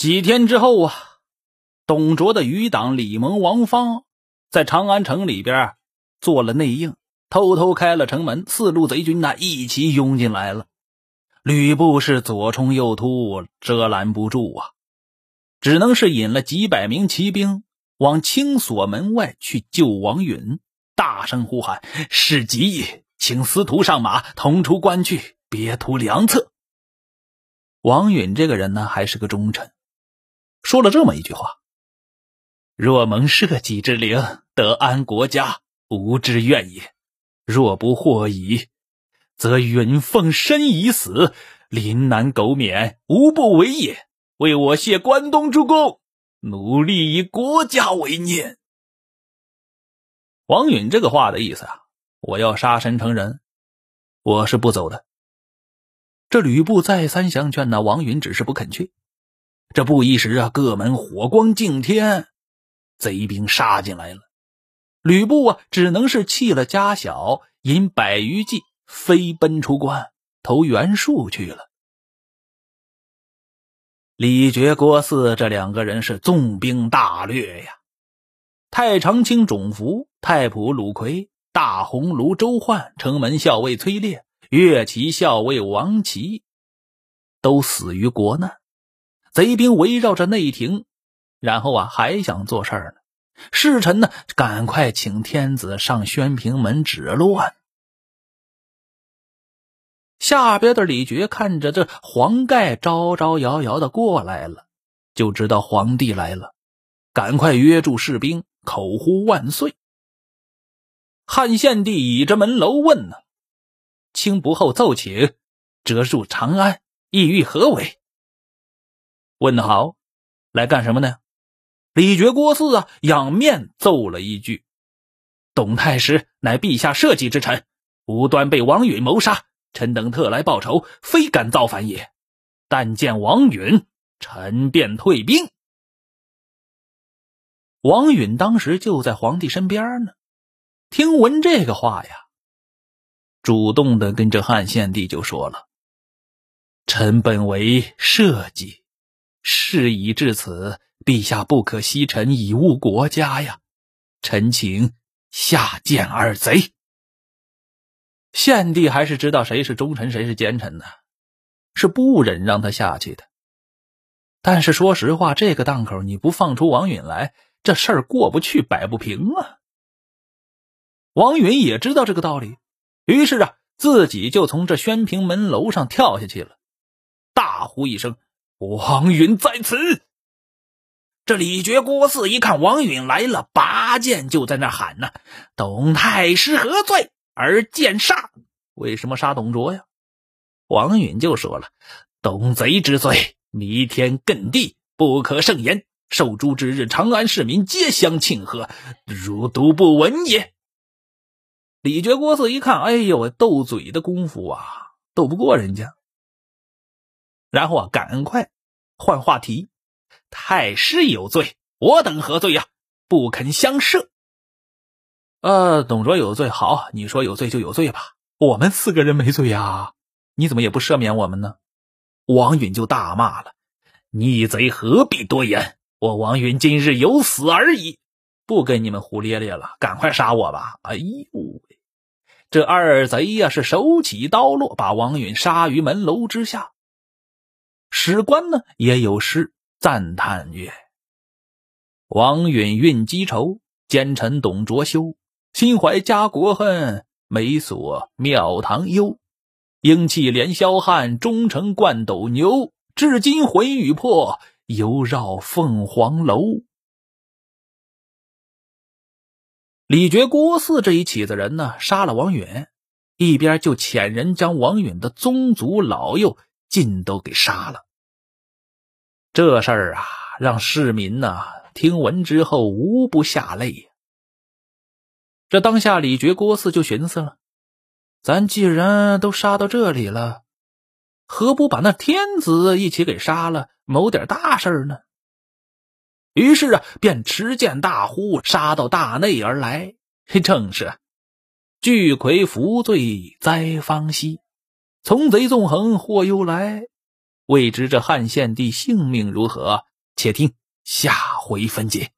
几天之后啊，董卓的余党李蒙、王方在长安城里边做了内应，偷偷开了城门，四路贼军呢一起拥进来了。吕布是左冲右突，遮拦不住啊，只能是引了几百名骑兵往青锁门外去救王允，大声呼喊：“是急，请司徒上马，同出关去，别图良策。”王允这个人呢，还是个忠臣。说了这么一句话：“若蒙社稷之灵，得安国家，吾之愿也；若不获矣，则允奉身以死，临难苟免，无不为也。为我谢关东诸公，努力以国家为念。”王允这个话的意思啊，我要杀身成仁，我是不走的。这吕布再三相劝呢，王允只是不肯去。这不一时啊，各门火光敬天，贼兵杀进来了。吕布啊，只能是弃了家小，引百余骑飞奔出关，投袁术去了。李傕、郭汜这两个人是纵兵大掠呀。太常卿种福、太仆鲁奎、大鸿胪周焕、城门校尉崔烈、乐骑校尉王琦，都死于国难。贼兵围绕着内廷，然后啊，还想做事儿呢。侍臣呢，赶快请天子上宣平门止乱。下边的李傕看着这黄盖招招摇摇的过来了，就知道皇帝来了，赶快约住士兵，口呼万岁。汉献帝倚着门楼问呢：“卿不后奏请，折入长安，意欲何为？”问得好，来干什么呢？李傕、郭汜啊，仰面奏了一句：“董太师乃陛下社稷之臣，无端被王允谋杀，臣等特来报仇，非敢造反也。但见王允，臣便退兵。”王允当时就在皇帝身边呢，听闻这个话呀，主动的跟着汉献帝就说了：“臣本为社稷。”事已至此，陛下不可惜臣以误国家呀！臣请下见二贼。献帝还是知道谁是忠臣，谁是奸臣呢，是不忍让他下去的。但是说实话，这个档口你不放出王允来，这事儿过不去，摆不平啊。王允也知道这个道理，于是啊，自己就从这宣平门楼上跳下去了，大呼一声。王允在此。这李傕、郭汜一看王允来了，拔剑就在那喊呢：“董太师何罪而剑杀？为什么杀董卓呀？”王允就说了：“董贼之罪，弥天艮地，不可胜言。受诛之日，长安市民皆相庆贺，如独不闻也。”李傕、郭汜一看，哎呦，斗嘴的功夫啊，斗不过人家。然后啊，赶快换话题。太师有罪，我等何罪呀？不肯相赦。呃，董卓有罪，好，你说有罪就有罪吧。我们四个人没罪呀，你怎么也不赦免我们呢？王允就大骂了：“逆贼何必多言？我王允今日有死而已，不跟你们胡咧咧了，赶快杀我吧！”哎呦喂，这二贼呀是手起刀落，把王允杀于门楼之下。史官呢也有诗赞叹曰：“王允运机仇，奸臣董卓修。心怀家国恨，眉锁庙堂忧。英气连霄汉，忠诚冠斗牛。至今魂与魄，犹绕凤凰楼。”李傕、郭汜这一起子人呢，杀了王允，一边就遣人将王允的宗族老幼。尽都给杀了。这事儿啊，让市民呐听闻之后无不下泪。这当下李傕、郭汜就寻思了：咱既然都杀到这里了，何不把那天子一起给杀了，谋点大事呢？于是啊，便持剑大呼，杀到大内而来。正是巨魁伏罪灾方息。从贼纵横祸忧来，未知这汉献帝性命如何？且听下回分解。